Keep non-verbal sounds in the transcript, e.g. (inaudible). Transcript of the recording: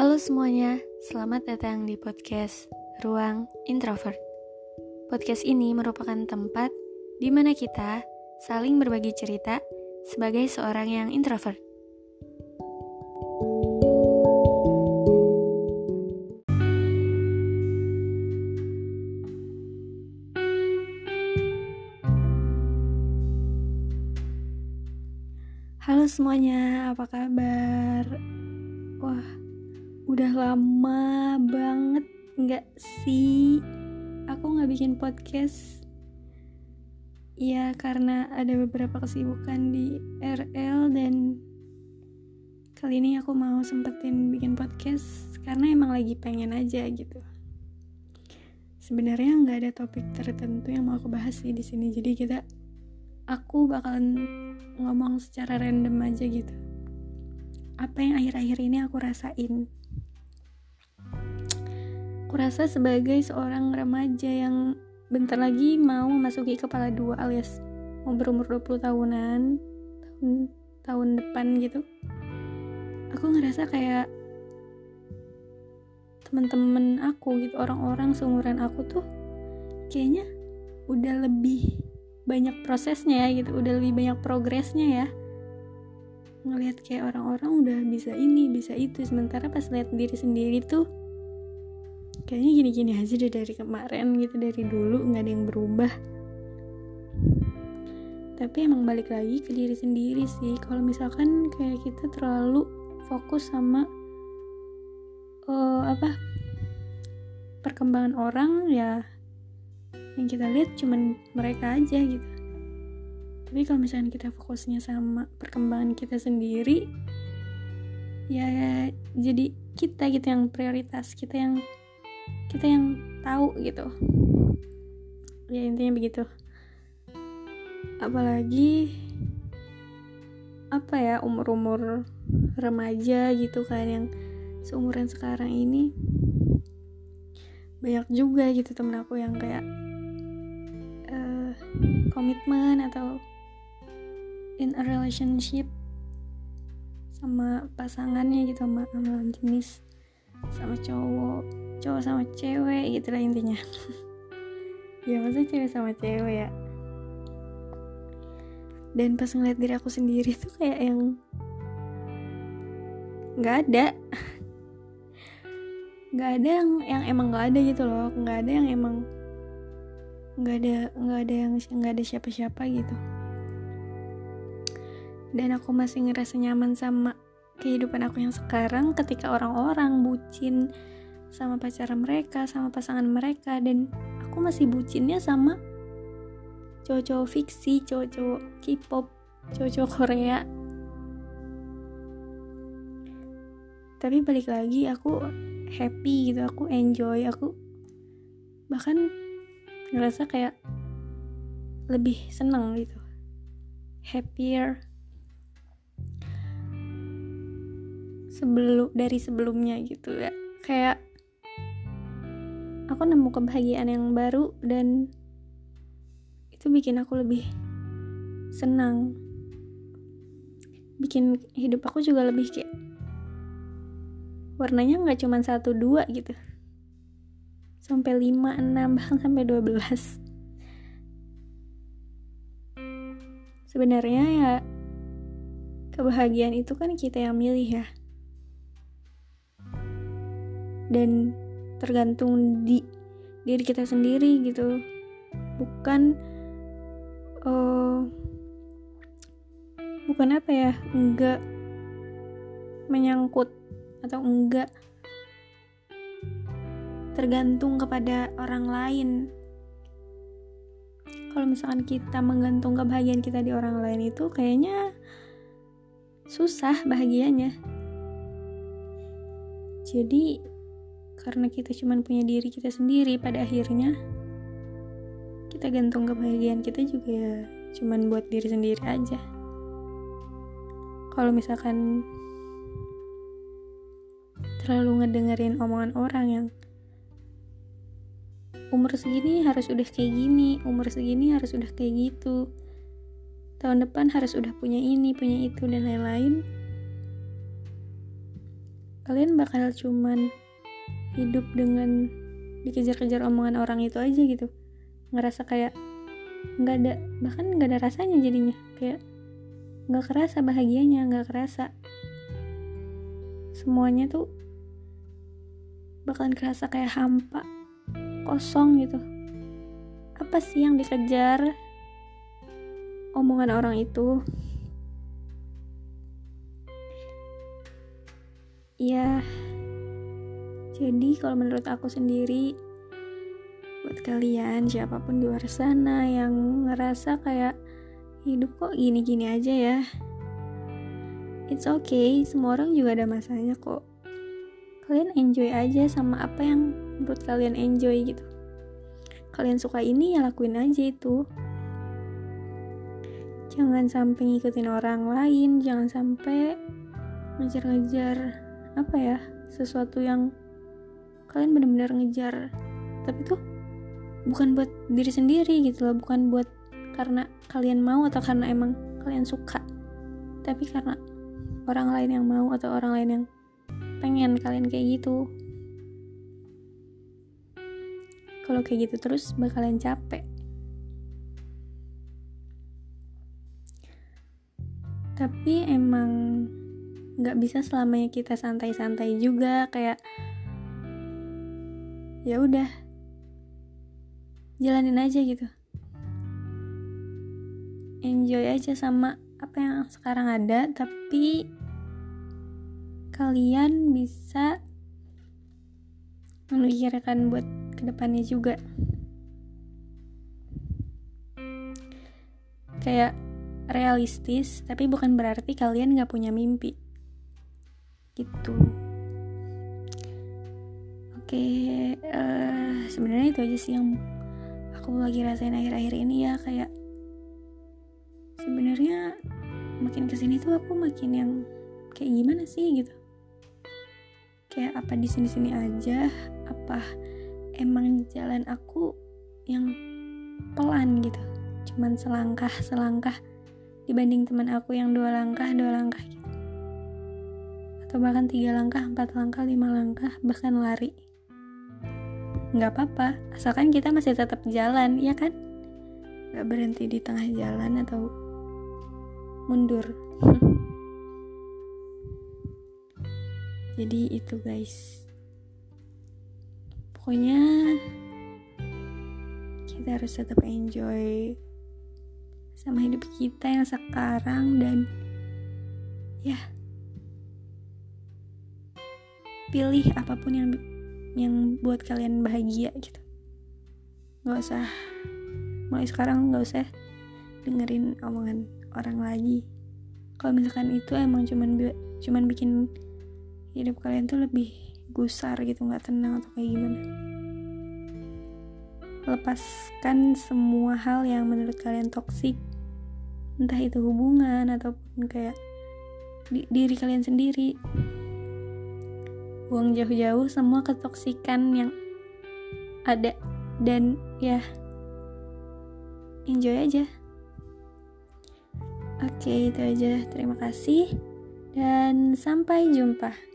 Halo semuanya, selamat datang di podcast Ruang Introvert. Podcast ini merupakan tempat di mana kita saling berbagi cerita sebagai seorang yang introvert. Halo semuanya, apa kabar? Wah, udah lama banget nggak sih? Aku nggak bikin podcast. Ya karena ada beberapa kesibukan di RL dan kali ini aku mau sempetin bikin podcast karena emang lagi pengen aja gitu. Sebenarnya nggak ada topik tertentu yang mau aku bahas sih di sini jadi kita aku bakalan ngomong secara random aja gitu. Apa yang akhir-akhir ini aku rasain Kurasa sebagai seorang remaja yang bentar lagi mau memasuki kepala dua alias mau berumur 20 tahunan tahun tahun depan gitu. Aku ngerasa kayak teman-teman aku gitu orang-orang seumuran aku tuh kayaknya udah lebih banyak prosesnya ya gitu udah lebih banyak progresnya ya. Ngelihat kayak orang-orang udah bisa ini bisa itu sementara pas lihat diri sendiri tuh kayaknya gini-gini aja deh dari kemarin gitu dari dulu nggak ada yang berubah. Tapi emang balik lagi ke diri sendiri sih. Kalau misalkan kayak kita terlalu fokus sama uh, apa perkembangan orang ya yang kita lihat cuman mereka aja gitu. Tapi kalau misalkan kita fokusnya sama perkembangan kita sendiri ya jadi kita gitu yang prioritas kita yang kita yang tahu gitu. Ya intinya begitu. Apalagi apa ya umur-umur remaja gitu kan yang seumuran sekarang ini banyak juga gitu temen aku yang kayak uh, atau in a relationship sama pasangannya gitu sama, sama jenis sama cowok cowok sama cewek gitu lah intinya. Ya masa cewek sama cewek ya. Dan pas ngeliat diri aku sendiri tuh kayak yang nggak ada. Nggak ada yang yang emang nggak ada gitu loh. Nggak ada yang emang nggak ada nggak ada yang nggak ada siapa-siapa gitu. Dan aku masih ngerasa nyaman sama kehidupan aku yang sekarang ketika orang-orang bucin sama pacaran mereka, sama pasangan mereka dan aku masih bucinnya sama cowok-cowok fiksi, cowok-cowok K-pop, cowok-cowok Korea. Tapi balik lagi aku happy gitu, aku enjoy, aku bahkan ngerasa kayak lebih seneng gitu. Happier sebelum dari sebelumnya gitu ya. Kayak aku nemu kebahagiaan yang baru dan itu bikin aku lebih senang. Bikin hidup aku juga lebih kayak warnanya nggak cuma satu dua gitu. Sampai lima enam bahkan sampai dua belas. Sebenarnya ya kebahagiaan itu kan kita yang milih ya. Dan tergantung di diri kita sendiri gitu. Bukan uh, bukan apa ya enggak menyangkut atau enggak tergantung kepada orang lain. Kalau misalkan kita menggantung kebahagiaan kita di orang lain itu kayaknya susah bahagianya. Jadi karena kita cuma punya diri kita sendiri pada akhirnya. Kita gantung kebahagiaan kita juga ya cuman buat diri sendiri aja. Kalau misalkan terlalu ngedengerin omongan orang yang umur segini harus udah kayak gini umur segini harus udah kayak gitu tahun depan harus udah punya ini punya itu dan lain-lain kalian bakal cuman hidup dengan dikejar-kejar omongan orang itu aja gitu. Ngerasa kayak nggak ada bahkan nggak ada rasanya jadinya. Kayak nggak kerasa bahagianya nggak kerasa semuanya tuh bakalan kerasa kayak hampa kosong gitu. Apa sih yang dikejar omongan orang itu? Ya jadi kalau menurut aku sendiri buat kalian siapa pun di luar sana yang ngerasa kayak hidup kok gini-gini aja ya? It's okay semua orang juga ada masanya kok. Kalian enjoy aja sama apa yang menurut kalian enjoy gitu. Kalian suka ini ya lakuin aja itu. Jangan sampai ngikutin orang lain jangan sampai ngejar-ngejar apa ya sesuatu yang kalian benar-benar ngejar. Tapi tuh bukan buat diri sendiri gitu loh bukan buat karena kalian mau atau karena emang kalian suka. Tapi karena orang lain yang mau atau orang lain yang pengen kalian kayak gitu. Kalau kayak gitu terus bakalan capek. Tapi emang nggak bisa selamanya kita santai-santai juga kayak ya udah jalanin aja gitu. Enjoy aja sama apa yang sekarang ada tapi kalian bisa memikirkan buat ke depannya juga. Kayak realistis tapi bukan berarti kalian gak punya mimpi. Gitu oke uh, sebenarnya itu aja sih yang aku lagi rasain akhir-akhir ini ya kayak sebenarnya makin ke sini tuh aku makin yang kayak gimana sih gitu? Kayak apa di sini-sini aja? Apa emang jalan aku yang pelan gitu? Cuman selangkah selangkah dibanding teman aku yang dua langkah dua langkah gitu. Atau bahkan tiga langkah empat langkah lima langkah bahkan lari nggak apa-apa asalkan kita masih tetap jalan ya kan? Nggak berhenti di tengah jalan atau mundur. (laughs) Jadi itu guys. Pokoknya kita harus tetap enjoy sama hidup kita yang sekarang dan ya pilih apa pun yang yang buat kalian bahagia gitu. Nggak usah mulai sekarang nggak usah dengerin omongan orang lagi. Kalau misalkan itu emang cuman cuman bikin hidup kalian tuh lebih gusar gitu nggak tenang atau kayak gimana. Lepaskan semua hal yang menurut kalian toksik. Entah itu hubungan ataupun kayak di, diri kalian sendiri buang jauh-jauh semua ketoksikan yang ada. Dan ya enjoy aja. Oke itu aja. Terima kasih. Dan sampai jumpa